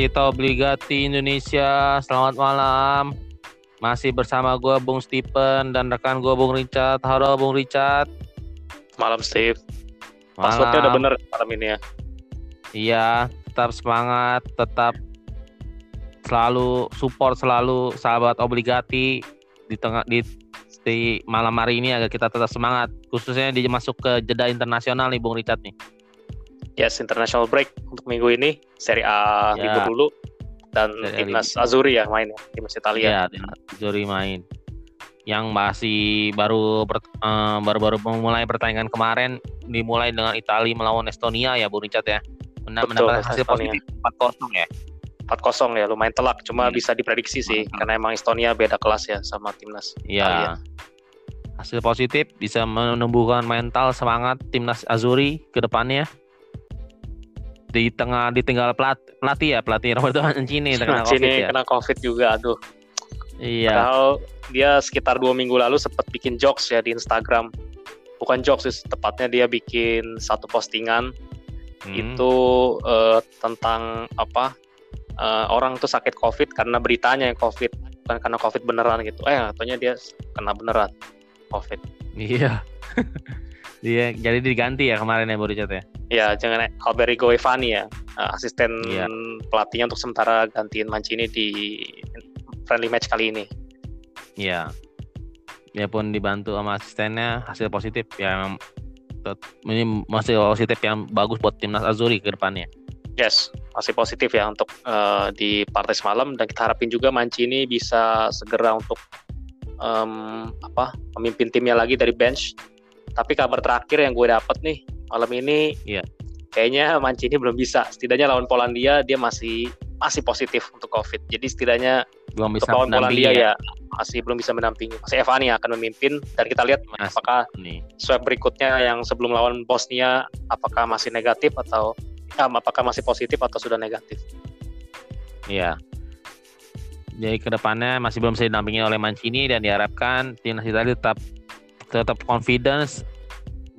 Cita Obligati Indonesia, selamat malam. Masih bersama gue Bung Stephen dan rekan gue Bung Richard. Halo Bung Richard. Malam Steve. Malam. Passwordnya udah bener malam ini ya. Iya, tetap semangat, tetap selalu support selalu sahabat Obligati di tengah di, di malam hari ini agar kita tetap semangat khususnya di masuk ke jeda internasional nih Bung Richard nih. Yes, international break untuk minggu ini. Serie A Ya. libur dulu dan Serie A timnas Azuri ya main ya, timnas Italia. Iya, Zuri main. Yang masih baru eh, baru-baru memulai pertandingan kemarin dimulai dengan Italia melawan Estonia ya Bung Richard ya. Mena- Betul, Mendapat hasil Estonia. positif 4-0 ya. 4-0 ya, lumayan telak. Cuma Iya. bisa diprediksi sih Mantap. karena emang Estonia beda kelas ya sama timnas. Iya. Italia. Hasil positif bisa menumbuhkan mental semangat timnas Azuri ke depannya. Di tengah ditinggal pelat, pelatih ya, pelatih Roberto Mancini terkena Sini Covid ya. kena Covid juga, aduh. Iya. Padahal dia sekitar dua minggu lalu sempat bikin jokes ya di Instagram. Bukan jokes sih, tepatnya dia bikin satu postingan Hmm. itu eh, tentang apa eh, orang tuh sakit covid karena beritanya yang covid bukan karena covid beneran gitu eh katanya dia kena beneran covid Iya. Dia jadi diganti ya kemarin ya Richard ya. Ya jangan Alberigo Evani ya eh, asisten Iya. pelatihnya untuk sementara gantiin Mancini di friendly match kali ini Iya. Dia pun dibantu sama asistennya hasil positif ya memang tet- ini masih positif yang bagus buat timnas Azuri ke depannya. yes masih positif ya untuk eh, di partai semalam dan kita harapin juga Mancini bisa segera untuk em, apa memimpin timnya lagi dari bench tapi kabar terakhir yang gue dapet nih malam ini Iya. kayaknya Mancini belum bisa setidaknya lawan Polandia dia masih masih positif untuk COVID jadi setidaknya Belum bisa lawan Polandia ya. ya masih belum bisa mendampingi masih Evani yang akan memimpin dan kita lihat Mas- apakah Nih. swab berikutnya yang sebelum lawan Bosnia apakah masih negatif atau ya, apakah masih positif atau sudah negatif Iya. Jadi ke depannya masih belum bisa didampingi oleh Mancini dan diharapkan timnas Italia tetap tetap confidence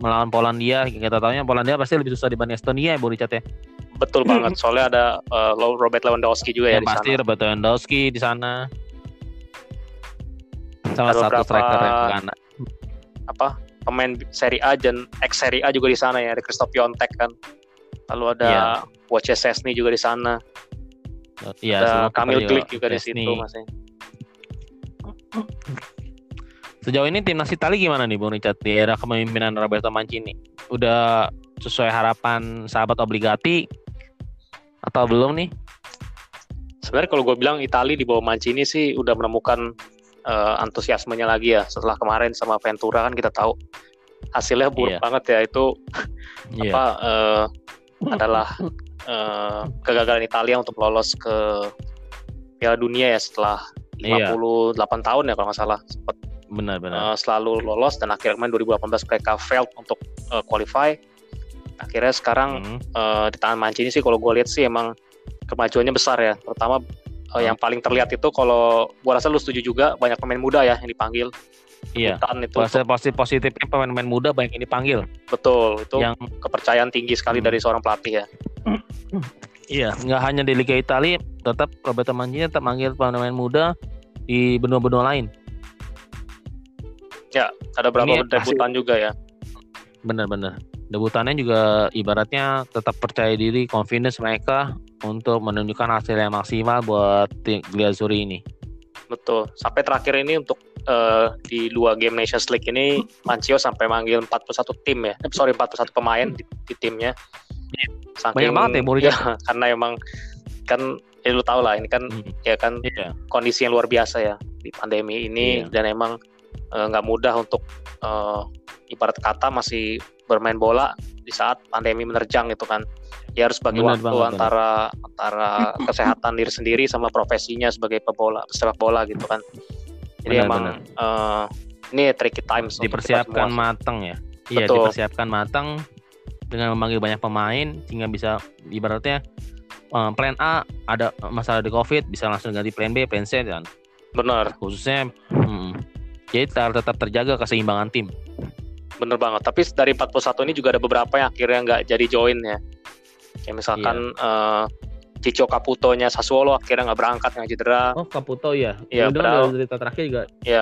melawan Polandia. Kita tahunya Polandia pasti lebih susah dibanding Estonia ya Bung Richard ya. betul banget soalnya ada eh, Robert Lewandowski juga ya Yang di pasti sana Roberto Lewandowski di sana. Sama Ada satu striker yang Ghana. apa pemain Serie A dan ex Serie A juga di sana ya ada Christoph Piontek kan lalu ada Iya. Wojciech juga di sana Iya, ada Kamil Glik juga di situ masih Sejauh ini timnas Italia gimana nih Bung Richard di era kepemimpinan Roberto Mancini? Udah sesuai harapan sahabat obligati atau belum nih? sebenarnya kalau gue bilang Italia di bawah Mancini sih udah menemukan eh, antusiasmenya lagi ya setelah kemarin sama Ventura kan kita tahu hasilnya buruk Iya. banget ya itu Iya. apa eh, adalah eh, kegagalan Italia untuk lolos ke Piala Dunia ya setelah Iya. 58 tahun ya kalau nggak salah sempat Benar-benar. eh, selalu lolos dan akhirnya kemarin 2018 mereka failed untuk eh, qualify akhirnya sekarang Hmm. eh, di tangan Mancini sih kalau gue lihat sih emang kemajuannya besar ya terutama eh, yang paling terlihat itu kalau gue rasa lu setuju juga banyak pemain muda ya yang dipanggil Iya. Itu Positif positif positifnya pemain-pemain muda banyak yang dipanggil. betul itu Yang kepercayaan tinggi sekali Hmm. dari seorang pelatih ya iya, nggak hanya di Liga Italia, tetap Roberto Mancini tetap manggil pemain muda di benua-benua lain. Ada berapa Ini debutan juga ya Benar-benar. Debutannya juga ibaratnya tetap percaya diri, confidence mereka untuk menunjukkan hasil yang maksimal buat tim Glazuri ini. betul sampai terakhir ini untuk eh, di dua game Nations League ini Mancio sampai manggil 41 tim ya eh, sorry 41 pemain di, di timnya Banyak Saking, banget ya, ya, karena emang kan ya lu tau lah ini kan Hmm. ya kan Iya. kondisi yang luar biasa ya di pandemi ini Iya. dan emang nggak mudah untuk eh, ibarat kata masih bermain bola di saat pandemi menerjang gitu kan ya harus bagi Benar waktu banget, antara antara kesehatan diri sendiri sama profesinya sebagai pebola sepak bola gitu kan jadi Benar, emang eh, ini tricky times dipersiapkan matang ya. Iya, Betul. dipersiapkan matang dengan memanggil banyak pemain sehingga bisa ibaratnya eh, plan A ada masalah di Covid bisa langsung ganti plan B, plan C kan. bener Khususnya mm, jadi tetap terjaga keseimbangan tim. bener banget tapi dari 41 ini juga ada beberapa yang akhirnya nggak jadi join ya kayak misalkan Iya. eh, Cicio Caputo-nya Sassuolo akhirnya nggak berangkat nggak cedera. Oh Caputo ya. Iya, Udah padahal- cerita terakhir juga Ya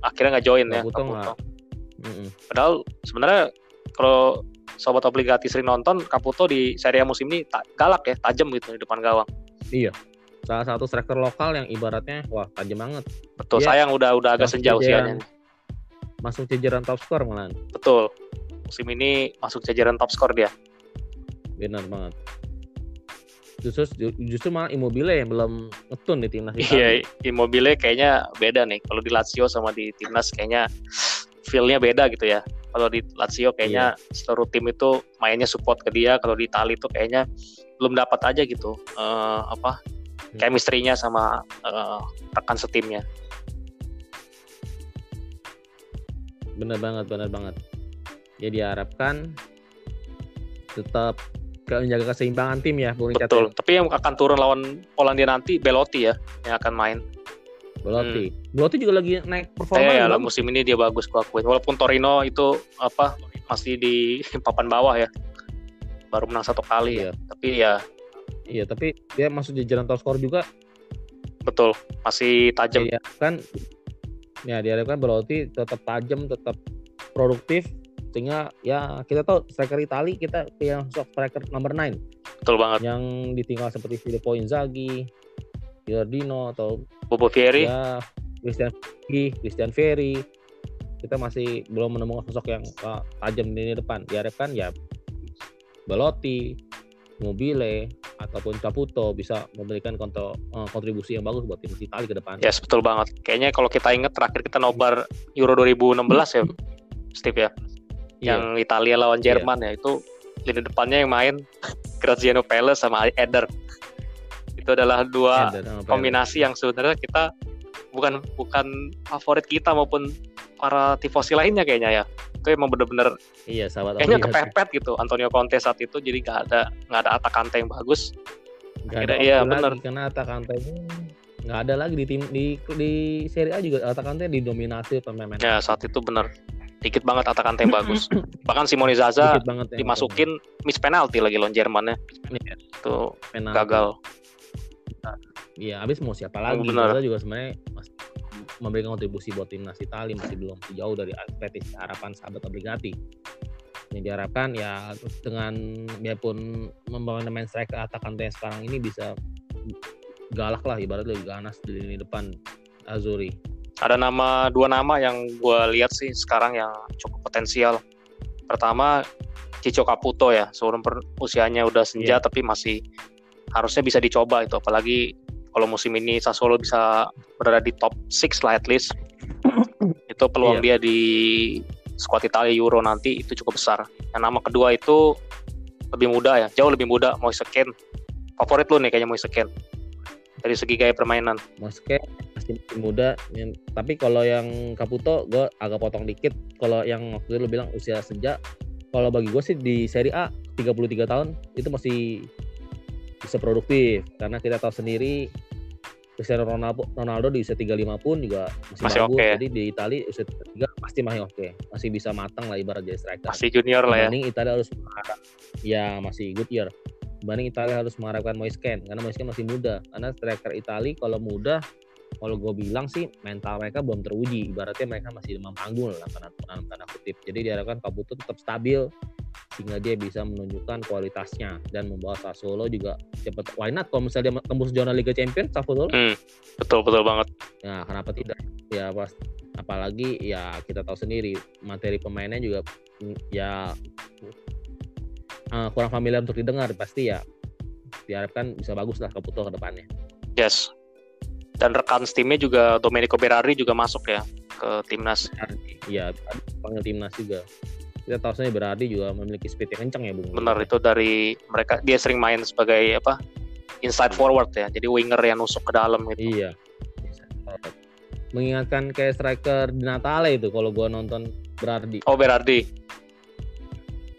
akhirnya nggak join ya Caputo Caputo. nggak. Mm-mm. Padahal sebenarnya kalau sobat obligati sering nonton Caputo di Serie A musim ini ta- galak ya, tajam gitu di depan gawang. Salah satu striker lokal yang ibaratnya wah tajam banget. Betul, Iya. sayang udah udah agak senja usianya. jajaran- Masuk jajaran top skor malahan. Betul. Musim ini masuk jajaran top skor dia. Benar banget. Justru justru malah Immobile yang belum ngetun di timnas Iya. Immobile kayaknya beda nih. Kalau di Lazio sama di timnas kayaknya feel-nya beda gitu ya. Kalau di Lazio kayaknya Iya. seluruh tim itu mainnya support ke dia. Kalau di Itali itu kayaknya belum dapat aja gitu eh, apa Hmm. chemistry-nya sama eh, rekan setimnya. Bener banget, bener banget. Ya diharapkan tetap menjaga keseimbangan tim ya, Bung Richard. Betul. Tapi yang akan turun lawan Polandia nanti Belotti ya yang akan main. Belotti. Belotti juga lagi naik performa. Ya, lah musim ini dia bagus gua akuin. Walaupun Torino itu apa masih di papan bawah ya. Baru menang satu kali ya. Iya. Tapi ya Iya, tapi dia masuk jajaran top skor juga. betul masih tajam. Ya diharapkan ya diharapkan Belotti tetap tajam, tetap produktif. Sehingga ya kita tahu striker Itali kita yang sok striker number 9 Betul banget. yang ditinggal seperti Filippo Inzaghi, Giordino atau Bobo Fieri. Ya Christian Ferry, Christian Ferry kita masih belum menemukan sosok yang uh, tajam di lini depan. Diharapkan ya Belotti Mobile ataupun Caputo bisa memberikan uh, kontribusi yang bagus buat tim Italia ke depan. Yes, betul banget. Kayaknya kalau kita ingat terakhir kita nobar Euro 2016 ya, Steve ya. Iya, Yang Italia lawan Jerman ya, itu lini depannya yang main Graziano Pelle sama Eder. Itu adalah dua Perez. kombinasi yang sebenarnya kita bukan bukan favorit kita maupun para tifosi lainnya kayaknya ya. Itu emang bener-bener Iya, sahabat kayaknya kepepet gitu Antonio Conte saat itu jadi nggak ada nggak ada atak yang bagus. Nggak ada iya, bener. lagi, karena Atakante ini nggak ada lagi di tim di di Serie A juga Atakante didominasi pemain Ya saat itu bener dikit banget atakan yang bagus. Bahkan Simone Zaza banget dimasukin miss penalti lagi lawan Jerman ya. Itu penalti. gagal. Iya, habis mau siapa lagi? benar. Kita juga sebenarnya memberikan kontribusi buat timnas Italia masih belum jauh dari ekspektasi harapan sahabat obligati. Yang diharapkan ya dengan biarpun membawa main striker Atakante yang sekarang ini bisa galak lah ibaratnya ganas di lini depan Azuri. Ada nama dua nama yang gue lihat sih sekarang yang cukup potensial. Pertama Cico Caputo ya, per- usianya udah senja Iya. tapi masih harusnya bisa dicoba itu apalagi kalau musim ini Sassuolo bisa berada di top 6 lah at least. itu peluang dia di skuad Italia Euro nanti itu cukup besar. Yang nama kedua itu lebih muda ya, jauh lebih muda Moise Kean. Favorit lu nih kayaknya Moise Kean. Dari segi gaya permainan. Moske masih masih muda yang- tapi kalau yang Caputo gue agak potong dikit kalau yang waktu itu lu bilang usia senja kalau bagi gue sih di Serie A 33 tahun itu masih bisa produktif karena kita tahu sendiri Cristiano Ronaldo, Ronaldo di usia 35 pun juga masih, Masih bagus oke ya? jadi di Italia usia 33 pasti masih oke masih bisa matang lah ibarat jadi striker Masih junior lah ya. Dibanding Italia harus mengharap ya masih good year. Dibanding Italia harus mengharapkan Moisken karena Moisken masih muda. Karena striker Italia kalau muda kalau gue bilang sih mental mereka belum teruji. Ibaratnya mereka masih demam panggung lah karena tanda kutip. Jadi diharapkan Kabuto tetap stabil sehingga dia bisa menunjukkan kualitasnya dan membawa Sassuolo juga cepat. Why not kalau misalnya dia tembus zona Liga Champions Sassuolo Hmm, betul betul banget. Nah, kenapa tidak? Ya pas apalagi ya kita tahu sendiri materi pemainnya juga mm, ya eh, kurang familiar untuk didengar pasti ya diharapkan bisa bagus lah Caputo ke depannya. Yes. Dan rekan timnya juga Domenico Berardi juga masuk ya ke timnas. Iya, panggil timnas juga. Kita tahu sendiri berarti juga memiliki speed yang kencang ya, Bung. Benar itu dari mereka dia sering main sebagai apa? inside forward ya. Jadi winger yang nusuk ke dalam gitu. Iya. Mengingatkan kayak striker di Natale itu kalau gua nonton Berardi. Oh Berardi.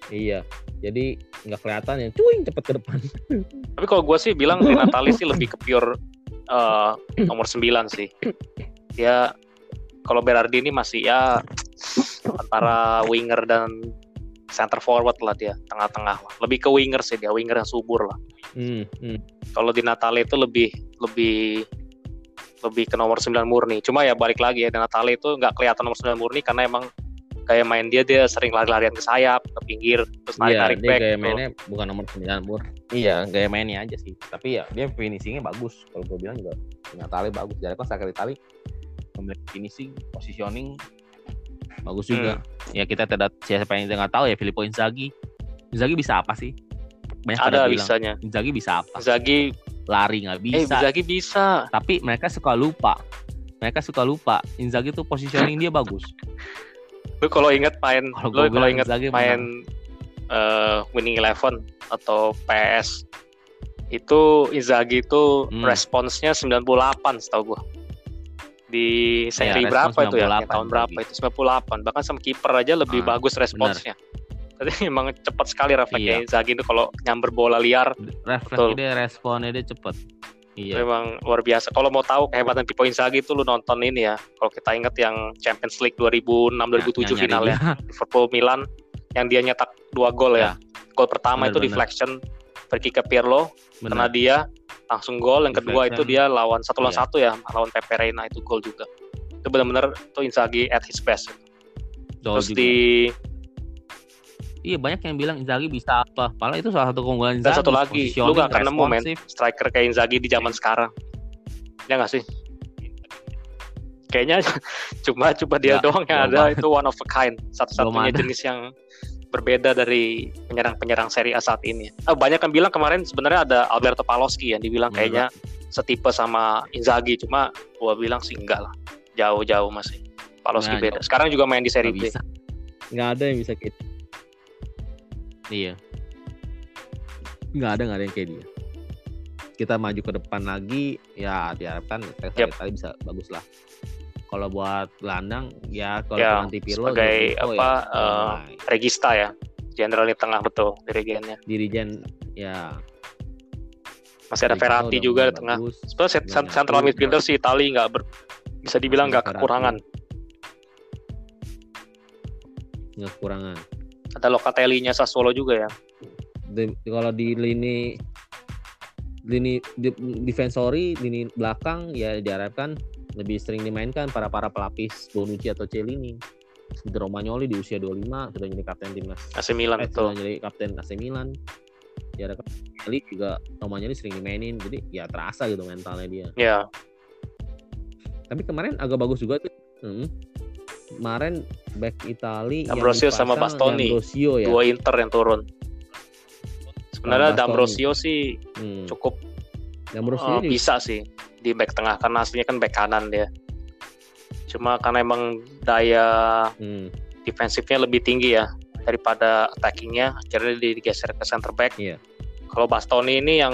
Iya. Jadi nggak kelihatan ya, cuing cepet ke depan. Tapi kalau gue sih bilang Di Natali sih lebih ke pure eh, nomor 9 sih. Dia kalau Berardi ini masih ya antara winger dan center forward lah dia, tengah-tengah lah. Lebih ke winger sih dia, winger yang subur lah. Hmm, hmm. Kalau di Natale itu lebih lebih lebih ke nomor 9 murni. Cuma ya balik lagi ya di Natale itu nggak kelihatan nomor 9 murni karena emang kayak main dia dia sering lari-larian ke sayap, ke pinggir, terus Iya, narik-narik dia back. gaya gitu. mainnya bukan nomor 9 mur. Iya, gaya mainnya aja sih. Tapi ya dia finishingnya bagus. Kalau gue bilang juga Natale bagus. Jadi kan striker Itali memiliki finishing, positioning bagus juga. Ya kita tidak siapa yang nggak tahu ya Filippo Inzaghi. Inzaghi bisa apa sih? Banyak Ada bilang, bisanya. Inzaghi bisa apa? Inzaghi, Lari nggak eh bisa. Inzaghi bisa. Tapi mereka suka lupa. Mereka suka lupa. Inzaghi tuh positioning dia bagus. Lu kalau inget main, Kalau lu kalau inget Inzaghi main eh, Winning Eleven atau PS itu Inzaghi itu Hmm. responsnya 98 setahu gua di seri respons berapa itu ya 98 Yang tahun berapa Inzaghi. itu 98 bahkan sama kiper aja lebih Ah, bagus responsnya Tapi emang cepat sekali refleksnya Inzaghi itu kalau nyamber bola liar Refleks Betul. dia, responnya dia cepet. Iya. memang luar biasa. Kalau mau tahu kehebatan Pippo Inzaghi itu lu nonton ini ya. Kalau kita ingat yang Champions League 2006 2007 Yang nyari finalnya. Liverpool Milan yang dia nyetak dua gol ya. Gol pertama Benar, itu benar. deflection kick ke Pirlo kena Benar. dia langsung gol. Yang kedua itu dia lawan satu lawan Iya. satu ya lawan Pepe Reina itu gol juga. Itu benar-benar itu Inzaghi at his best. Jauh Terus juga. di Iya banyak yang bilang Inzaghi bisa apa. Padahal itu salah satu keunggulan dan Inzaghi. satu lagi, lu gak akan nemu men striker kayak Inzaghi di zaman sekarang. Ya nggak sih? Kayaknya cuma cuma dia Nggak, doang yang ada itu one of a kind, satu-satunya jenis yang berbeda dari penyerang-penyerang Serie A saat ini. Ah, banyak yang bilang kemarin sebenarnya ada Alberto Paloschi yang dibilang Bener, kayaknya setipe sama Inzaghi, cuma gua bilang sih enggak lah, jauh-jauh masih. Paloschi Nah, beda. Sekarang juga main di Serie Nggak B. bisa. Nggak ada yang bisa kayak Iya. Nggak ada, nggak ada yang kayak dia. Kita maju ke depan lagi, ya diharapkan kali bisa bagus lah. Kalau buat gelandang, ya kalau Ya, nanti Pirlo, sebagai Jovico apa, ya, mulai. Regista ya, jenderal di tengah betul dirigennya. dirijen ya Masih ada Verratti udah juga di tengah. Sebenarnya central midfielder si Itali nggak ber, bisa dibilang nggak kekurangan. nggak kekurangan. Ada Locatelli-nya Sassuolo juga ya. Di- kalau di lini lini di, defensori lini belakang ya diharapkan lebih sering dimainkan para para pelapis Bonucci atau Celini seperti Romagnoli di usia 25 sudah jadi kapten timnas AC Milan eh, sudah jadi kapten AC Milan ya ada Kelly juga Romagnoli sering dimainin jadi ya terasa gitu mentalnya dia Ya, tapi kemarin agak bagus juga tuh Hmm. kemarin back Itali yang D'Ambrosio sama Bastoni. D'Ambrosio ya dua Inter yang turun. Sebenarnya. D'Ambrosio sih hmm. cukup D'Ambrosio juga- bisa sih di back tengah karena aslinya kan back kanan dia. Cuma karena emang daya hmm. defensifnya lebih tinggi ya daripada attackingnya, akhirnya digeser ke center back. Iya. Kalau Bastoni ini yang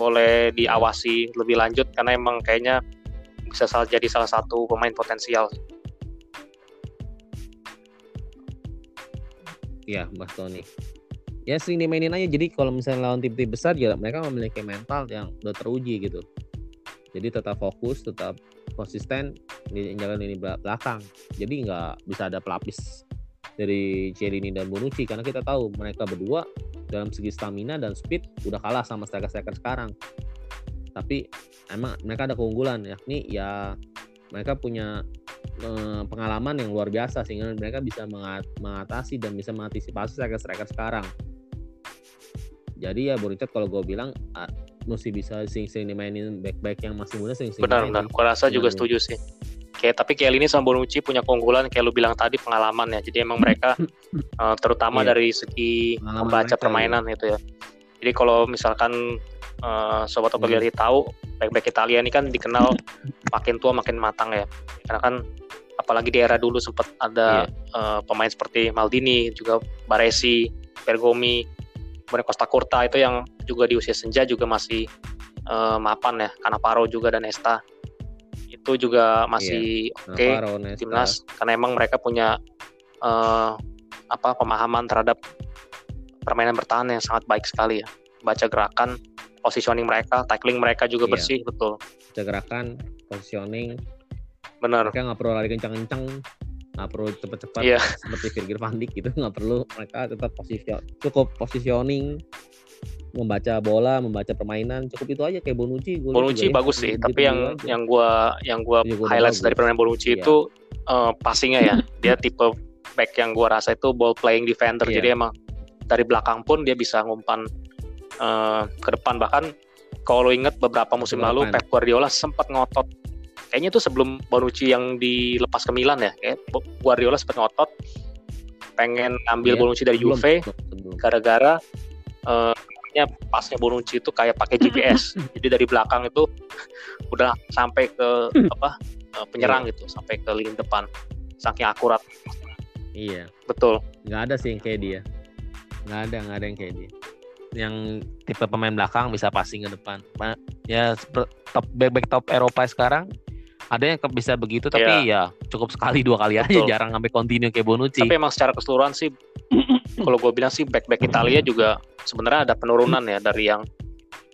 boleh diawasi lebih lanjut karena emang kayaknya bisa sal- jadi salah satu pemain potensial. Iya, Bastoni. Ya sering dimainin aja. Jadi kalau misalnya lawan tim-tim besar ya mereka memiliki mental yang udah teruji gitu. Jadi tetap fokus, tetap konsisten di jalan bela- belakang. Jadi nggak bisa ada pelapis dari Celini dan Bonucci karena kita tahu mereka berdua dalam segi stamina dan speed udah kalah sama striker-striker sekarang. Tapi emang mereka ada keunggulan yakni ya mereka punya eh, pengalaman yang luar biasa sehingga mereka bisa mengat- mengatasi dan bisa mengantisipasi striker-striker sekarang. Jadi ya Boricat kalau gue bilang ah, mesti bisa sering-sering dimainin back-back yang masih muda sering-sering Benar, benar. Gua rasa juga Iya, setuju sih. Kayak tapi kayak ini sama Bonucci punya keunggulan kayak lu bilang tadi pengalaman ya. Jadi emang mereka eh, terutama Iya. dari segi Pengalaman membaca mereka, permainan itu ya. Jadi kalau misalkan eh, sobat Hmm. Opeleri tahu back-back Italia ini kan dikenal makin tua makin matang ya. Karena kan apalagi di era dulu sempat ada eh, pemain seperti Maldini, juga Baresi, Bergomi, kemudian Costa Curta itu yang juga di usia senja juga masih eh, mapan ya. Cannavaro juga dan Esta itu juga masih oke. Navarro, Nesta. timnas karena emang mereka punya eh, apa pemahaman terhadap permainan bertahan yang sangat baik sekali ya. Baca gerakan positioning mereka tackling mereka juga Iya. bersih betul. Bisa gerakan, positioning, benar. Mereka nggak perlu lari kencang-kencang, nggak perlu cepat-cepat Iya. seperti Virgil van Dijk gitu, nggak perlu. Mereka tetap posisi cukup positioning, membaca bola, membaca permainan, cukup itu aja kayak Bonucci. Gua Bonucci ya, bagus sih, gitu tapi yang aja. yang gua yang gua Iya, udah highlights dari permainan Bonucci Iya. itu eh, passingnya ya. Dia tipe back yang gua rasa itu ball playing defender. Iya. Jadi emang dari belakang pun dia bisa ngumpan eh, ke depan bahkan kalau lo inget beberapa musim Ke lalu depan. Pep Guardiola sempat ngotot kayaknya itu sebelum Bonucci yang dilepas ke Milan ya kayak Guardiola sempat ngotot pengen ambil Iya, Bonucci dari Sebelum, Juve gara-gara katanya pasnya Bonucci itu kayak pakai GPS jadi dari belakang itu udah sampai ke apa eh, penyerang gitu sampai ke lini depan saking akurat. Iya, betul. Nggak ada sih yang kayak dia. Nggak ada, nggak ada yang kayak dia. yang tipe pemain belakang bisa passing ke depan. Ya top back back top Eropa sekarang ada yang bisa begitu tapi ya cukup sekali dua kali aja Betul. jarang sampai kontinu kayak Bonucci. tapi emang secara keseluruhan sih kalau gue bilang sih back back Italia juga sebenarnya ada penurunan ya dari yang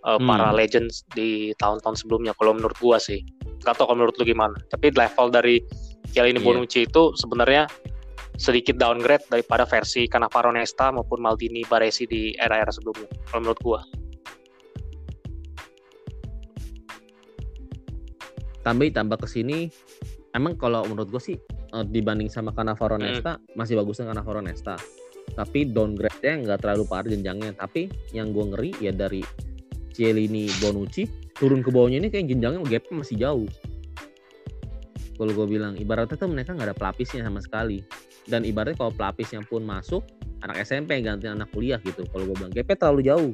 eh, Hmm. para legends di tahun-tahun sebelumnya kalau menurut gua sih nggak tahu kalau menurut lu gimana tapi level dari Chiellini Iya. Bonucci itu sebenarnya sedikit downgrade daripada versi Cannavaro Nesta maupun Maldini Baresi di era-era sebelumnya kalau menurut gua tambah tambah ke sini emang kalau menurut gue sih eh, dibanding sama Cannavaro Hmm. Nesta masih bagusnya Cannavaro Nesta. Tapi downgrade-nya nggak terlalu parah jenjangnya. Tapi yang gue ngeri ya dari Cielini Bonucci turun ke bawahnya ini kayak jenjangnya gapnya masih jauh. Kalau gue bilang ibaratnya tuh mereka nggak ada pelapisnya sama sekali. Dan ibaratnya kalau pelapisnya pun masuk anak SMP ganti anak kuliah gitu. Kalau gue bilang gapnya terlalu jauh.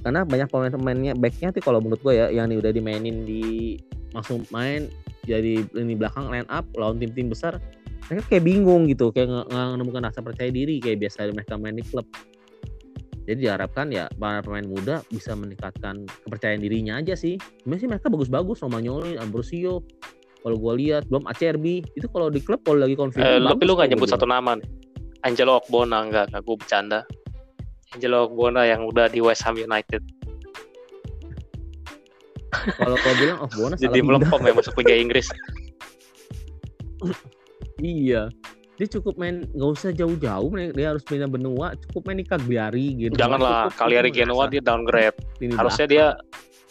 Karena banyak pemain-pemainnya backnya tuh kalau menurut gue ya yang ini udah dimainin di langsung main jadi lini belakang line up lawan tim-tim besar mereka kayak bingung gitu kayak nggak menemukan rasa percaya diri kayak biasa mereka main di klub. Jadi diharapkan ya para pemain muda bisa meningkatkan kepercayaan dirinya aja sih. Sebenarnya sih mereka bagus-bagus Romagnoli Ambrosio kalau gue lihat belum Acerbi. Itu kalau di klub kalau lagi Eh, confident tapi lu kalau nyebut satu nama nih. Angelo Okbona enggak enggak gue bercanda. Angelo Okbona yang udah di West Ham United. Kalau kau bilang oh bonus jadi melempem ya masuk Liga Inggris. Iya. Dia cukup main nggak usah jauh-jauh dia harus pindah benua cukup main di Cagliari gitu. Janganlah Cagliari Genoa dia downgrade. Lini harusnya dia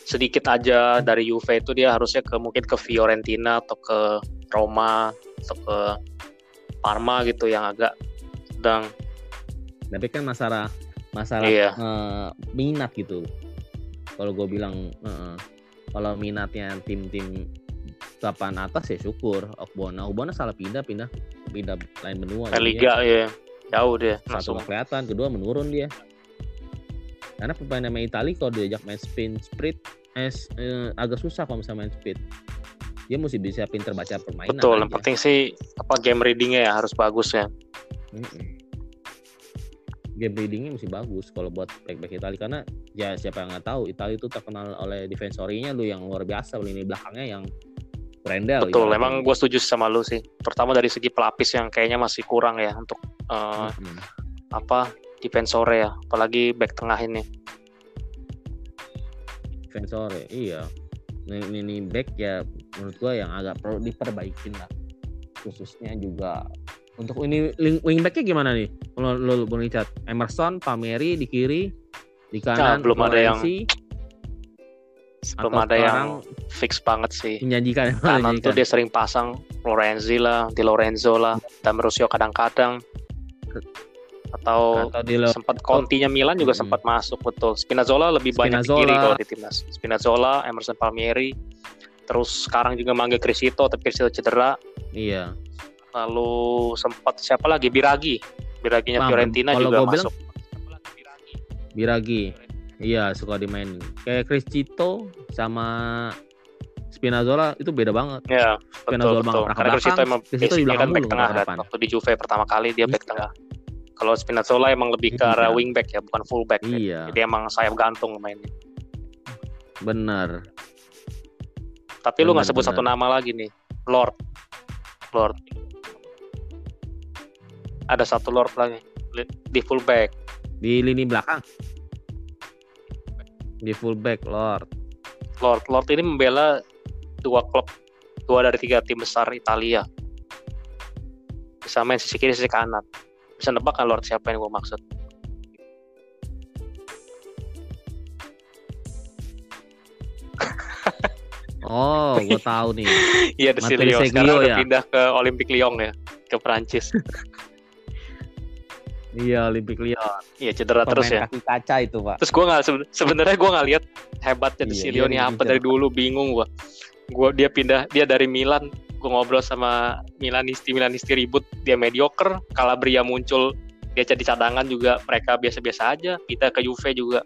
sedikit aja dari Juve itu dia harusnya ke mungkin ke Fiorentina atau ke Roma atau ke Parma gitu yang agak sedang. Tapi kan masalah masalah Iya. eh, minat gitu. Kalau gue bilang eh, kalau minatnya tim-tim papan atas ya syukur. Okbona Okbona salah pindah pindah pindah lain benua. Jadinya Liga ya jauh dia satu langsung. kelihatan kedua menurun dia. Karena pemain nama Itali kalau diajak main spin sprint eh, eh, agak susah kalau misalnya main speed dia mesti bisa pinter baca permainan betul yang penting sih apa game readingnya ya harus bagus ya. Mm-mm. Game readingnya mesti bagus kalau buat back-back Itali. Karena ya siapa yang nggak tahu Itali itu terkenal oleh defensorinya lu yang luar biasa lini belakangnya yang Rendel betul ibaratnya. emang gue setuju sama lu sih. Terutama dari segi pelapis yang kayaknya masih kurang ya untuk eh, Mm-mm. apa defensore ya. Apalagi back tengah ini. Defensor ya, iya ini, ini, back ya menurut gua yang agak perlu diperbaikin lah. Khususnya juga untuk ini wing, wingbacknya gimana nih kalau lo lo Richard Emerson Palmieri di kiri di kanan belum ada yang belum ada yang fix banget sih menjanjikan kanan tuh dia sering pasang Lorenzi lah, Di Lorenzo lah, dan Marusio kadang-kadang atau atau di lo- sempat Continya Milan juga Mm-mm. sempat masuk betul. Spinazzola lebih banyak di kiri Spinazzola. kalau di timnas. Spinazzola, Emerson Palmieri, terus sekarang juga manggil Crisito tapi Crisito cedera. iya Lalu sempat siapa lagi Biragi, Biraginya Fiorentina juga gua bilang- masuk. Biragi iya suka dimainin kayak Criscito sama Spinazzola itu beda banget Ya, Spinazzola betul betul. Karena belakang, emang Criscito di basicnya belakang kan back tengah kan. depan. Waktu di Juve pertama kali dia back Iya. tengah. Kalau Spinazzola emang lebih ke Iya. arah wing back ya, bukan full back. iya Jadi emang sayap gantung mainnya. bener Tapi lu nggak sebut satu benar. nama lagi nih, Lord. Lord ada satu Lord lagi di fullback. Di lini belakang. Di fullback Lord. Lord Lord ini membela dua klub dua dari tiga tim besar Italia. Bisa main sisi kiri sisi kanan. Bisa nebak kan Lord siapa yang gue maksud? Oh, gue tahu nih. Iya, Desilio sekarang ya? udah pindah ke Olympic Lyon ya, ke Prancis. Iya, Olympic Lyon. Iya cedera terus ya. kaki kaca itu, Pak. Terus gue nggak seben- sebenarnya gue nggak lihat hebatnya Iya, Silio dia nih apa dari dulu bingung gue. Gue dia pindah dia dari Milan. Gue ngobrol sama Milanisti Milanisti ribut dia mediocre. Calabria muncul dia jadi cadangan juga mereka biasa-biasa aja. Kita ke Juve juga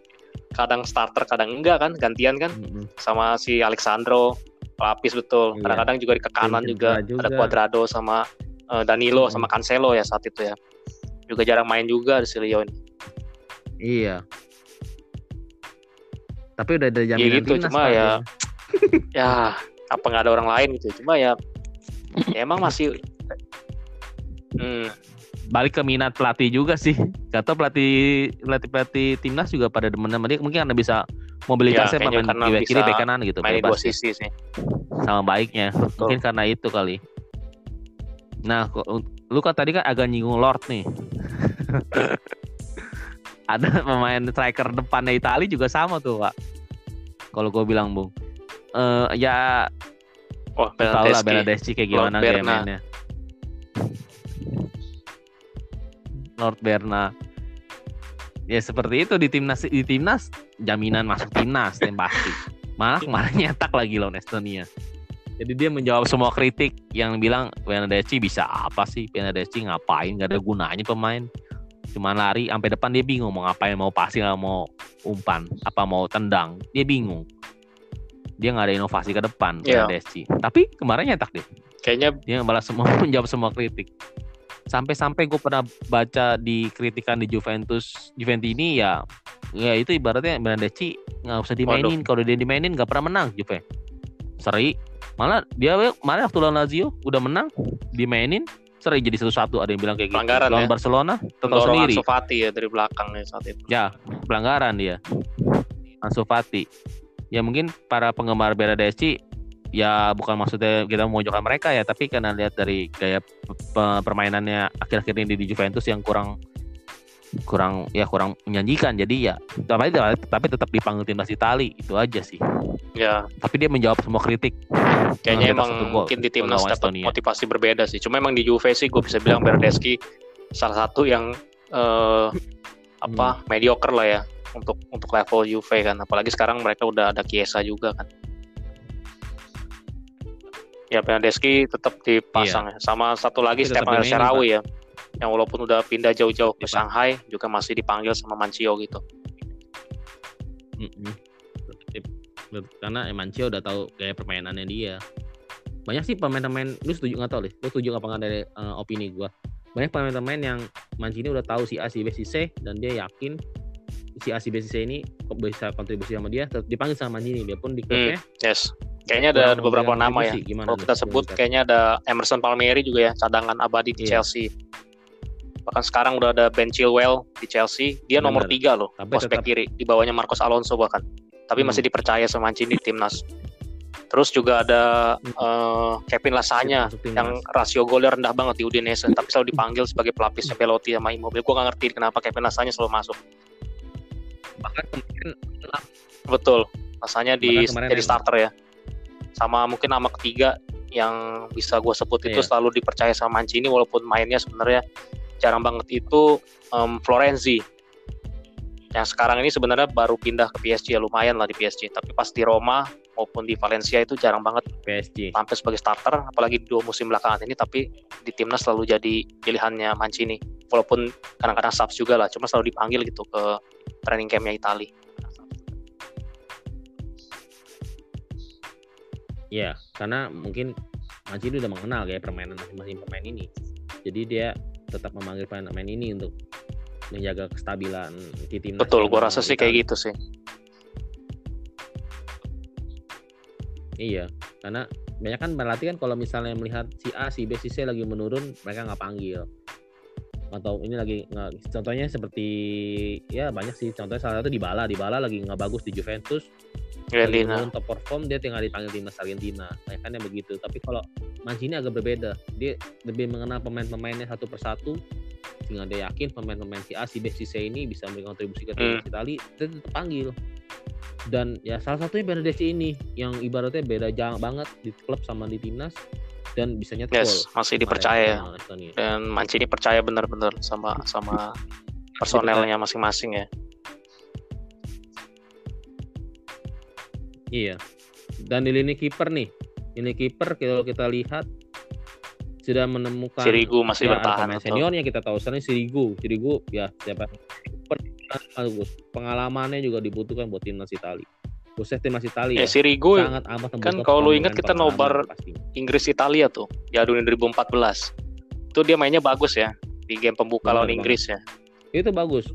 kadang starter kadang enggak kan gantian kan Mm-mm. sama si Alexandro lapis betul. Iya. Kadang-kadang juga di ke kanan Tim juga, juga. ada Cuadrado sama eh, Danilo sama Cancelo ya saat itu ya. Juga jarang main juga De Silio ini. Iya. Tapi udah ada jaminan Iya gitu, timnas, cuma Pak, ya ya apa nggak ada orang lain gitu cuma ya, ya emang masih hmm, balik ke minat pelatih juga sih. Kata pelatih pelatih pelatih timnas juga pada demen sama dia. Mungkin karena bisa mobilitasnya Ya, pemain di kiri back kanan gitu. main dua ya. sisi sih sama baiknya. Mungkin karena itu kali. Nah, kok- lu kan tadi kan agak nyinggung Lord nih. Ada pemain striker depannya Itali juga sama tuh, Pak. Kalau gue bilang, Bung. Eh ya oh Tahu lah Bernardeschi Bernardeschi kayak Lord gimana kayak Berna. mainnya. Lord Berna. Ya seperti itu di timnas di timnas jaminan masuk timnas yang pasti. Malah kemarin nyetak lagi lawan Estonia. Jadi dia menjawab semua kritik yang bilang Bernardeschi bisa apa sih? Bernardeschi ngapain? Gak ada gunanya pemain. Cuman lari sampai depan dia bingung mau ngapain mau passing atau mau umpan apa mau tendang. Dia bingung. Dia nggak ada inovasi ke depan. Bernardeschi tapi kemarin nyetak deh kayaknya dia balas semua menjawab semua kritik. Sampai-sampai gue pernah baca di kritikan di Juventus Juventus ini ya ya itu ibaratnya Bernardeschi nggak usah dimainin. Kalau dia dimainin nggak pernah menang Juve. Seri malah dia malah waktu lawan Lazio udah menang dimainin seri jadi satu-satu ada yang bilang kayak gitu Pelanggaran lawan ya? Barcelona mendorong sendiri Ansu Fati ya dari belakang nih saat itu Ya, pelanggaran dia. Ansu Fati. Ya mungkin para penggemar Bernardeschi ya bukan maksudnya kita memojokkan mereka ya, tapi karena lihat dari gaya pe- permainannya akhir-akhir ini di Juventus yang kurang kurang ya kurang menjanjikan. Jadi ya tapi tapi tetap dipanggil timnas Itali itu aja sih. ya Tapi dia menjawab semua kritik. Kayaknya emang gol mungkin di timnas dapat motivasi berbeda sih cuma emang di Juve sih gue bisa bilang Bernardeschi salah satu yang eh, apa Hmm. mediocre lah ya untuk untuk level Juve kan apalagi sekarang mereka udah ada Chiesa juga kan ya Bernardeschi tetap dipasang ya sama satu lagi Iya. Stefan El Shaarawy ya yang walaupun udah pindah jauh-jauh ke Siapa? Shanghai juga masih dipanggil sama Mancio gitu Mm-mm. Karena Emancio udah tahu gaya permainannya dia. Banyak sih pemain-pemain, lu setuju nggak tahu deh, lu setuju apa nggak dari eh, opini gua. Banyak pemain-pemain yang Mancini udah tahu si A, si B, si C dan dia yakin si A, si B, si C ini kok bisa kontribusi sama dia, tetap dipanggil sama Mancini biarpun di klubnya. yes kayaknya ada, ada beberapa nama ya. Gimana Kalau kita sebut lihat? kayaknya ada Emerson Palmieri juga ya cadangan abadi di Iya. Chelsea. Bahkan sekarang udah ada Ben Chilwell di Chelsea. Dia nomor Bener. tiga loh, Tapi prospek tetap- kiri di bawahnya Marcos Alonso bahkan. Tapi Hmm. masih dipercaya sama Mancini timnas. Terus juga ada eh, Kevin Lasagna yang rasio golnya rendah banget di Udinese, tapi selalu dipanggil sebagai pelapisnya Pelotti sama Immobile. Gue gak ngerti kenapa Kevin Lasagna selalu masuk. bahkan kemarin Betul, rasanya di jadi yang- starter ya. Sama mungkin nama ketiga yang bisa gue sebut itu Iya. selalu dipercaya sama Mancini walaupun mainnya sebenarnya jarang banget itu em, Florenzi. Yang sekarang ini sebenarnya baru pindah ke PSG ya lumayan lah di PSG. Tapi pas di Roma maupun di Valencia itu jarang banget PSG. tampil sebagai starter. Apalagi dua musim belakangan ini. Tapi di timnas selalu jadi pilihannya Mancini. Walaupun kadang-kadang subs juga lah. Cuma selalu dipanggil gitu ke training campnya Itali. Iya, karena mungkin Mancini udah mengenal gaya permainan masing-masing pemain ini. Jadi dia tetap memanggil pemain-pemain ini untuk menjaga kestabilan di timnas. Betul, gue rasa sih kayak gitu sih. Iya, karena banyak kan pelatih kan kalau misalnya melihat si A, si B, si C lagi menurun, mereka nggak panggil. Atau ini lagi contohnya seperti ya banyak sih. Contohnya salah satu di Bala, di Bala lagi nggak bagus di Juventus, Argentina. menurun top perform dia tinggal dipanggil timnas Argentina. Kayak kan yang begitu. Tapi kalau Mancini agak berbeda, dia lebih mengenal pemain-pemainnya satu persatu sehingga dia yakin pemain-pemain si A, si B, si C ini bisa memberikan kontribusi ke timnas Itali, dia tetap panggil. dan ya salah satunya Bernadeschi ini yang ibaratnya beda jauh banget di klub sama di timnas dan bisa nyetak Yes, masih dipercaya. Estonia. Dan Mancini percaya benar-benar sama sama personelnya masing-masing ya. Iya. Dan di lini kiper nih, lini kiper kalau kita lihat sudah menemukan Sirigu masih ya, bertahan. betul. seniornya kita tahu sekarang Sirigu. Sirigu ya siapa. Pengalamannya juga dibutuhkan buat timnas Italia. Khususnya timnas Italia Ya Sirigu sangat amat kan kalau lu ingat kita nobar. Inggris Italia tuh di Adu 2014. Itu dia mainnya bagus ya di game pembuka Benar lawan. Inggris ya. itu bagus.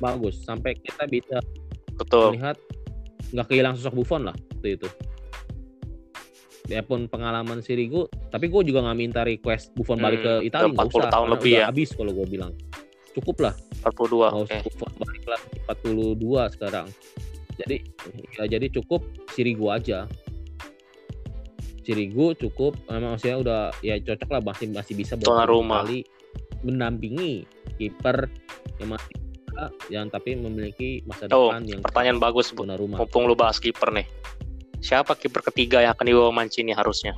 Bagus sampai kita bisa Betul. melihat nggak kehilangan sosok Buffon lah waktu itu. Dia pun pengalaman Sirigu, tapi gue juga nggak minta request Buffon balik Hmm, ke Italia udah nggak 40 usah, tahun lebih ya. Habis kalau gue bilang, cukup lah, 42. nggak Oke. usah Buffon balik lagi 42 sekarang. Jadi ya jadi cukup Sirigu aja. Sirigu cukup, emang maksudnya udah ya cocok lah masih masih bisa buat kali mendampingi kiper yang masih yang tapi memiliki masa Oh, depan yang Pertanyaan bagus Bu. Donnarumma. Mumpung lu bahas kiper nih. Siapa kiper ketiga yang akan dibawa Mancini harusnya?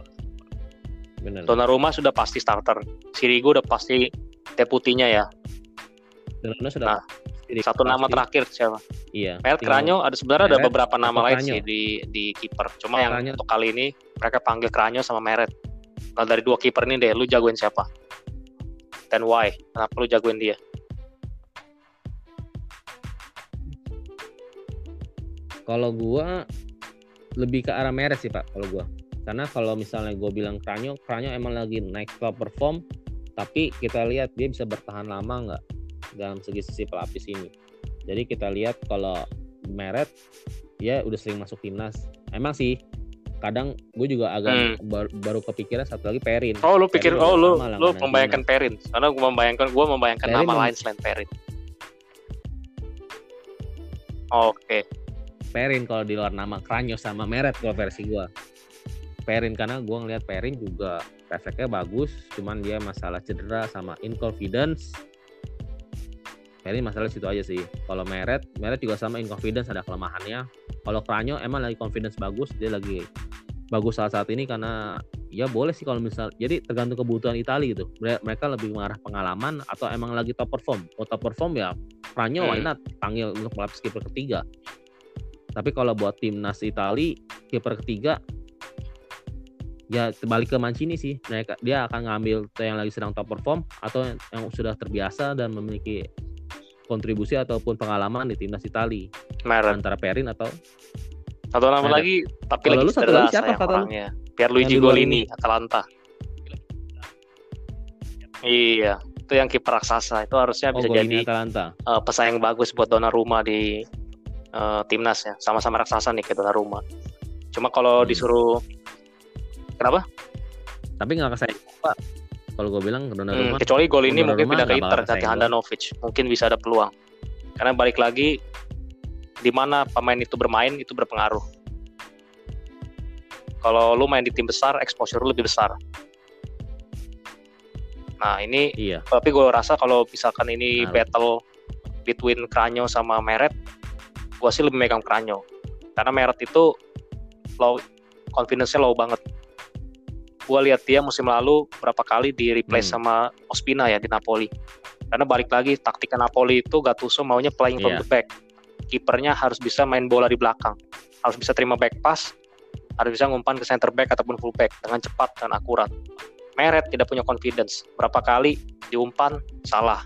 Benar. Donnarumma sudah pasti starter. Sirigu udah pasti deputinya ya. Donnarumma sudah Nah, Satu nama pasti. terakhir siapa? Iya. Meret tinggal- Kranyo ada sebenarnya ada Meret beberapa nama lain Kranyo? sih di di kiper. Cuma yang Kranyo. untuk kali ini mereka panggil Kranyo sama Meret. Kalau dari dua kiper ini deh, lu jagoin siapa? Dan why? Kenapa lu jagoin dia? Kalau gua lebih ke arah Meret sih Pak kalau gua. Karena kalau misalnya gua bilang Kranyo, Kranyo emang lagi naik top perform, tapi kita lihat dia bisa bertahan lama nggak dalam segi sisi pelapis ini. Jadi kita lihat kalau Meret dia udah sering masuk timnas. Emang sih kadang gue juga agak bar- baru kepikiran satu lagi Perin. Oh, lu pikir Perin oh lu lu membayangkan Perin. Karena gua membayangkan gua membayangkan Perin nama lain selain Perin. Oke. Perin kalau di luar nama Kranyo sama Meret kalau versi gua. Perin karena gua ngeliat Perin juga refleksnya bagus, cuman dia masalah cedera sama inconfidence. Perin masalah situ aja sih. Kalau Meret, Meret juga sama inconfidence ada kelemahannya. Kalau Kranyo emang lagi confidence bagus, dia lagi bagus saat saat ini karena ya boleh sih kalau misal jadi tergantung kebutuhan Italia gitu. Mere- Mereka lebih mengarah pengalaman atau emang lagi top perform. Kalau top perform ya Kranyo why Hmm. not panggil untuk pelapis kiper ketiga. Tapi kalau buat timnas Itali kiper ketiga ya balik ke Mancini sih. Mereka dia akan ngambil yang lagi sedang top perform atau yang, sudah terbiasa dan memiliki kontribusi ataupun pengalaman di timnas Itali Meret. antara Perin atau Satu nama Meret. lagi tapi Kalau lagi satu lagi siapa kata lu? orangnya. Pierluigi Golini, Atalanta. Iya, itu yang kiper raksasa itu harusnya oh, bisa Golini jadi Atalanta. eh, pesaing bagus buat Donnarumma di eh, timnas ya. Sama-sama raksasa nih kayak Donnarumma. Cuma kalau Hmm. disuruh kenapa? Tapi nggak kesaing Pak. Kalau gue bilang Hmm, Donnarumma kecuali gol ini mungkin pindah ke Inter ganti Handanovic. Mungkin bisa ada peluang. Karena balik lagi di mana pemain itu bermain itu berpengaruh. Kalau lu main di tim besar, exposure lu lebih besar. Nah, ini iya. tapi gue rasa kalau misalkan ini Ngaruh. battle between Kranyo sama Meret, gue sih lebih megang Kranyo. Karena Meret itu low, confidence-nya low banget. Gue lihat dia musim lalu berapa kali di replace Hmm. sama Ospina ya di Napoli. Karena balik lagi taktiknya Napoli itu Gattuso maunya playing from Iya. the back. Kipernya harus bisa main bola di belakang. Harus bisa terima back pass, harus bisa ngumpan ke center back ataupun full back dengan cepat dan akurat. Meret tidak punya confidence. Berapa kali diumpan salah.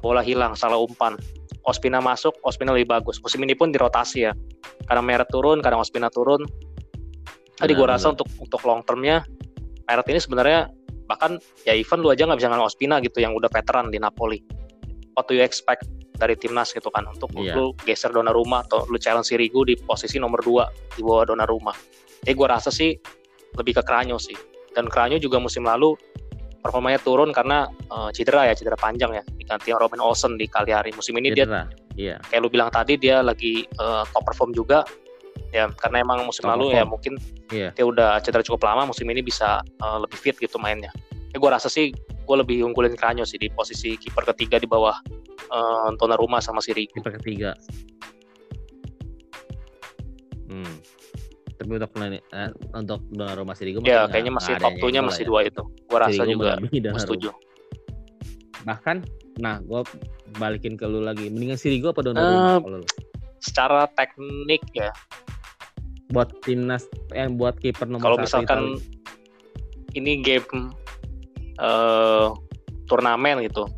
Bola hilang, salah umpan. Ospina masuk, Ospina lebih bagus. Musim ini pun dirotasi ya. Kadang Meret turun, kadang Ospina turun. Tadi gue rasa untuk untuk long termnya Meret ini sebenarnya bahkan ya even lu aja nggak bisa ngalahin Ospina gitu yang udah veteran di Napoli. What do you expect dari timnas gitu kan untuk Iya. lu geser Donnarumma atau lu challenge Sirigu di posisi nomor 2 di bawah Donnarumma. Jadi gue rasa sih lebih ke Kranyo sih. Dan Kranyo juga musim lalu performanya turun karena eh, cedera ya, cedera panjang ya. Diganti Robin Olsen di Cagliari. Musim ini dia Cedera. Iya. kayak lu bilang tadi dia lagi eh, top perform juga. Ya, karena emang musim Top lalu ya perform. mungkin Iya. dia udah cedera cukup lama, musim ini bisa eh, lebih fit gitu mainnya. Ya gue rasa sih gue lebih unggulin Kranyo sih di posisi kiper ketiga di bawah eh, Donnarumma sama Sirigu. Kiper ketiga. Hmm. Tapi untuk eh, untuk Donnarumma Sirigu ya kayaknya masih top 2-nya masih ya. dua itu. Gua rasa Sirigu juga setuju. Bahkan nah gua balikin ke lu lagi. Mendingan Sirigu apa Donnarumma uh, kalau Secara teknik ya. Buat timnas yang eh, buat kiper nomor Kalau misalkan ini game uh, turnamen gitu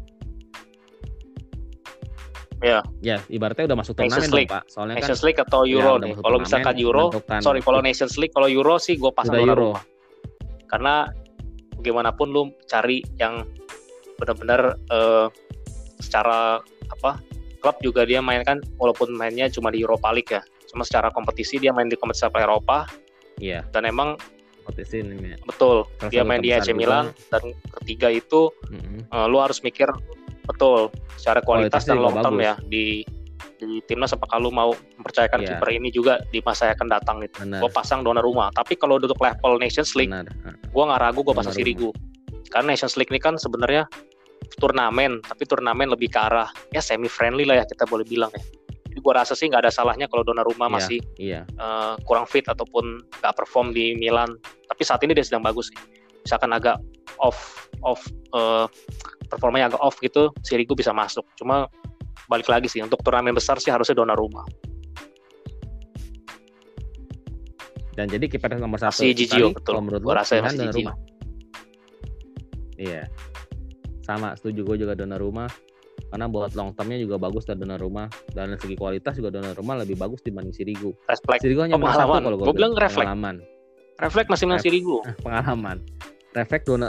Ya. Ya, ibaratnya udah masuk turnamen dong, Pak. Soalnya Nations kan League atau Euro ya, nih. Kalau misalkan Euro, sorry kalau Nations League, kalau Euro sih gue pasang Euro. Karena bagaimanapun lu cari yang benar-benar uh, secara apa klub juga dia main kan walaupun mainnya cuma di Europa League ya cuma secara kompetisi dia main di kompetisi Eropa iya dan emang kompetisi ini ya. betul dia main di AC Milan dan ketiga itu mm -hmm. uh, lu harus mikir Betul, secara kualitas, dan long term ya di di timnas apakah lu mau mempercayakan yeah. kiper ini juga di masa yang akan datang gitu. Gue pasang Donnarumma. Tapi kalau untuk level Nations League, gue nggak ragu gue pasang Sirigu. Karena Nations League ini kan sebenarnya turnamen, tapi turnamen lebih ke arah ya semi friendly lah ya kita boleh bilang ya. Jadi gue rasa sih nggak ada salahnya kalau Donnarumma yeah, masih yeah. Uh, kurang fit ataupun nggak perform di Milan. Tapi saat ini dia sedang bagus sih. Misalkan agak off off uh, performanya agak off gitu, Sirigu bisa masuk. Cuma balik lagi sih untuk turnamen besar sih harusnya Donnarumma. Dan jadi kiper nomor satu si Gigio betul. Kalau menurut gue rasa masih Gigio. Iya. Sama, setuju gue juga Donnarumma. Karena buat long termnya juga bagus dan Donnarumma dan segi kualitas juga Donnarumma lebih bagus dibanding Sirigu. Refleks. Sirigu hanya pengalaman. kalau gue bilang refleks. Pengalaman. Refleks masih menang Sirigu. Pengalaman. Refleks Dona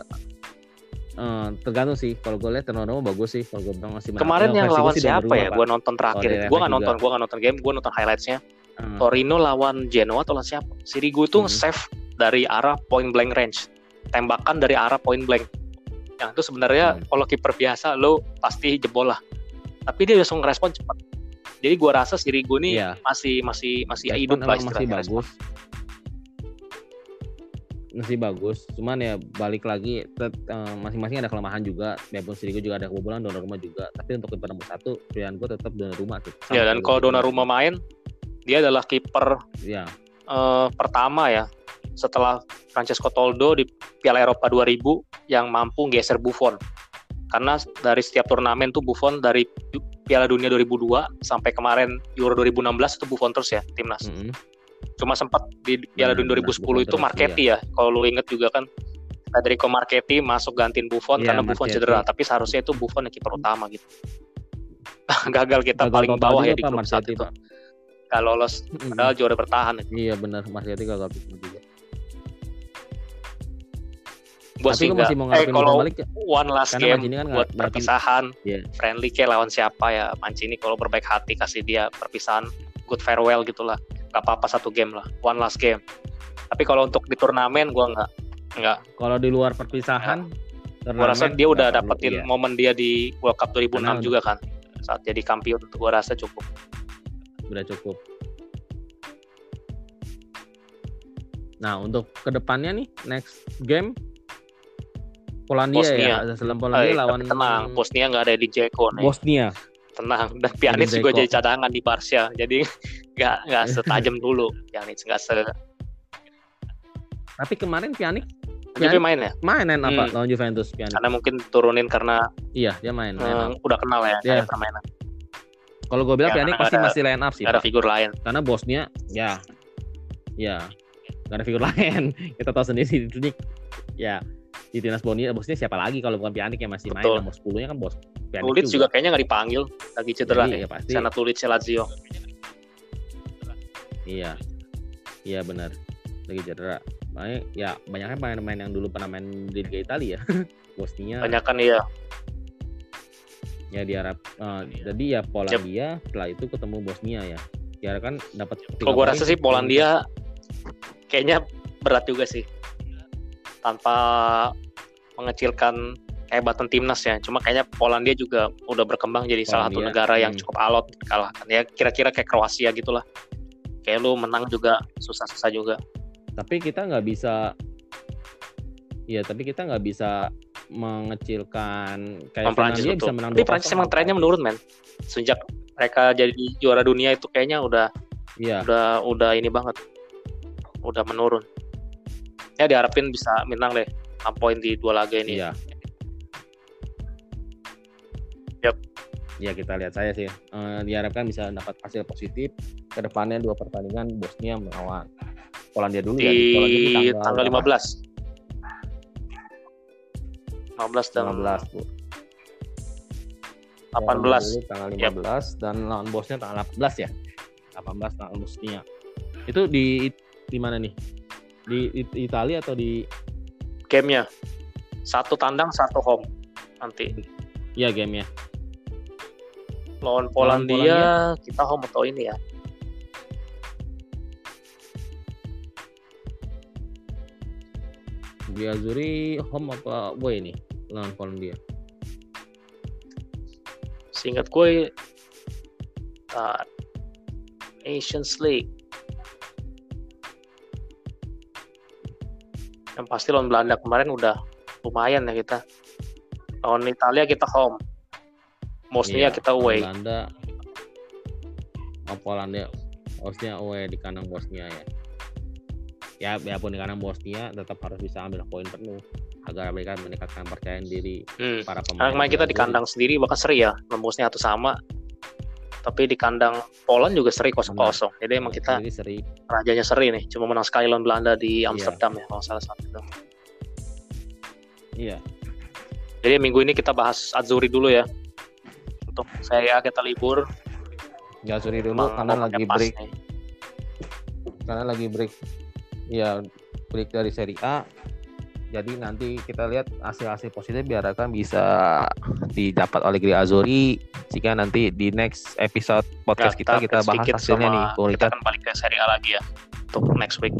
Uh, tergantung sih. Kalau gue lihat Ronaldo bagus sih. Kalau gue bilang masih kemarin yang lawan siapa ya? Gue nonton terakhir gue nggak nonton gue nggak nonton game gue nonton highlightsnya. Hmm. Torino lawan Genoa atau lawan siapa Sirigu itu hmm. save dari arah point blank range. Tembakan dari arah point blank. Yang itu sebenarnya hmm. kalau kiper biasa lo pasti jebol lah. Tapi dia langsung ngerespon cepat. Jadi gue rasa Sirigu ini yeah. masih masih masih hidup lah masih bagus masih bagus. Cuman ya balik lagi uh, masing-masing ada kelemahan juga. Biarpun Sirigu juga ada kebobolan Donnarumma juga. Tapi untuk kiper nomor satu pilihan gue tetap Donnarumma tuh ya dan kalau Donnarumma main dia adalah kiper ya. uh, pertama ya. Setelah Francesco Toldo di Piala Eropa 2000 yang mampu geser Buffon. Karena dari setiap turnamen tuh Buffon dari Piala Dunia 2002 sampai kemarin Euro 2016 itu Buffon terus ya timnas. Mm -hmm cuma sempat di Piala Dunia 2010 nah, itu Marketti ya. ya. Kalau lu inget juga kan Federico Marketti masuk gantiin Buffon ya, karena Buffon Marketti. cedera, tapi seharusnya itu Buffon yang kiper utama gitu. Gagal kita gagal paling bawah ya di grup saat itu. Gak lolos, padahal juara bertahan. Iya benar, Marketti gagal juga. Buat sih masih mau eh, kalau balik, one last game kan buat perpisahan, yeah. friendly kayak lawan siapa ya Mancini kalau berbaik hati kasih dia perpisahan good farewell gitulah nggak apa-apa satu game lah one last game. Tapi kalau untuk di turnamen gue nggak nggak. Kalau di luar perpisahan gue rasa dia udah dapetin iya. momen dia di World Cup 2006 Karena juga kan saat jadi kampion gue rasa cukup. Udah cukup. Nah untuk ke depannya nih next game Polandia Bosnia. ya sebelum Polandia Ay, lawan tenang Bosnia nggak ada di Jeko nih. Bosnia. Tenang dan Pjanic juga jadi cadangan di Barca jadi nggak nggak setajam dulu Pjanic nggak se tapi kemarin Pjanic Juve main ya? main apa hmm. lawan Juventus Pjanic? Karena mungkin turunin karena iya dia main, hmm, udah kenal ya yeah. permainan. Kalau gue bilang ya, Pjanic pasti ada, masih line up sih ada figur lain. Karena bosnya ya ya gak ada figur lain. Kita tahu sendiri ini ya di timnas Bosnia bosnya siapa lagi kalau bukan Pjanic yang masih Betul. main nomor 10 nya kan bos Pjanic Tulic juga. juga kayaknya nggak dipanggil. Lagi cedera iya, ya, pasti. Sana Tulic Lazio iya. Iya benar. Lagi cedera. Makanya ya banyaknya pemain-pemain yang dulu pernah main di Liga Italia. Ya Bosnia. Banyak kan iya. Ya diharap uh, jadi ya Polandia yep. setelah itu ketemu Bosnia ya. Diharapkan dapat kalau gue rasa sih Polandia kayaknya berat juga sih. Tanpa mengecilkan kehebatan timnas ya. Cuma kayaknya Polandia juga udah berkembang jadi Polandia, salah satu negara yang hmm. cukup alot kalahkan. Ya kira-kira kayak Kroasia gitulah. Kayak lu menang juga susah-susah juga. Tapi kita nggak bisa Iya, tapi kita nggak bisa mengecilkan kayak Prancis bisa menang Tapi Prancis emang trennya menurun, men. Sejak mereka jadi juara dunia itu kayaknya udah Iya. udah udah ini banget udah menurun ya diharapin bisa menang deh 6 poin di dua laga ini Iya. Yap. Ya kita lihat saya sih. Eh, diharapkan bisa dapat hasil positif. Ke depannya dua pertandingan Bosnia melawan Polandia dulu di ya. Polandia tanggal, 15 15 dan 15 Bu. 18 Dulu tanggal Yap. 15 dan lawan Bosnia tanggal 18 ya. 18 tanggal Bosnia. Itu di di mana nih? Di, di Italia atau di gamenya satu tandang satu home nanti ya game ya? Lawan Polandia, kita home atau ini ya? Di Azuri home apa away nih lawan Polandia? seingat gue uh, Nations League. Yang pasti lawan Belanda kemarin udah lumayan ya kita. Lawan Italia kita home Bosnia Iya, kita away. Belanda oh, Polandia Bosnia away di kandang Bosnia ya. Ya biarpun di kandang Bosnia tetap harus bisa ambil poin penuh agar mereka meningkatkan percaya diri hmm. para Karena pemain kemarin kita di kandang sendiri bahkan seri ya Bosnia atau sama. Tapi di kandang Poland juga seri kosong kosong jadi emang kita Jadi seri. rajanya seri nih. Cuma menang sekali lawan Belanda di Iya. Amsterdam ya kalau salah satu. Itu. iya. Jadi minggu ini kita bahas Azuri dulu ya. Untuk saya kita libur. ya Azuri dulu Emang karena lagi pas break nih. karena lagi break ya break dari Serie A jadi nanti kita lihat hasil-hasil positif diharapkan bisa didapat oleh Gri Azuri jika nanti di next episode podcast kita kita update bahas hasilnya sama- nih Kita akan balik ke Serie A lagi ya untuk next week.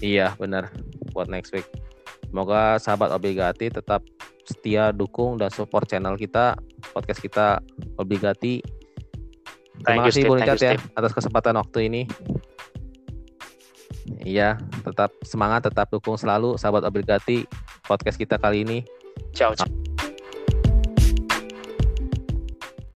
Iya benar buat next week. Semoga sahabat obligati tetap setia dukung dan support channel kita podcast kita obligati. Terima Thank kasih. Bung you, Richard ya atas kesempatan waktu ini. Iya, tetap semangat, tetap dukung selalu sahabat obligati podcast kita kali ini. Ciao. ciao.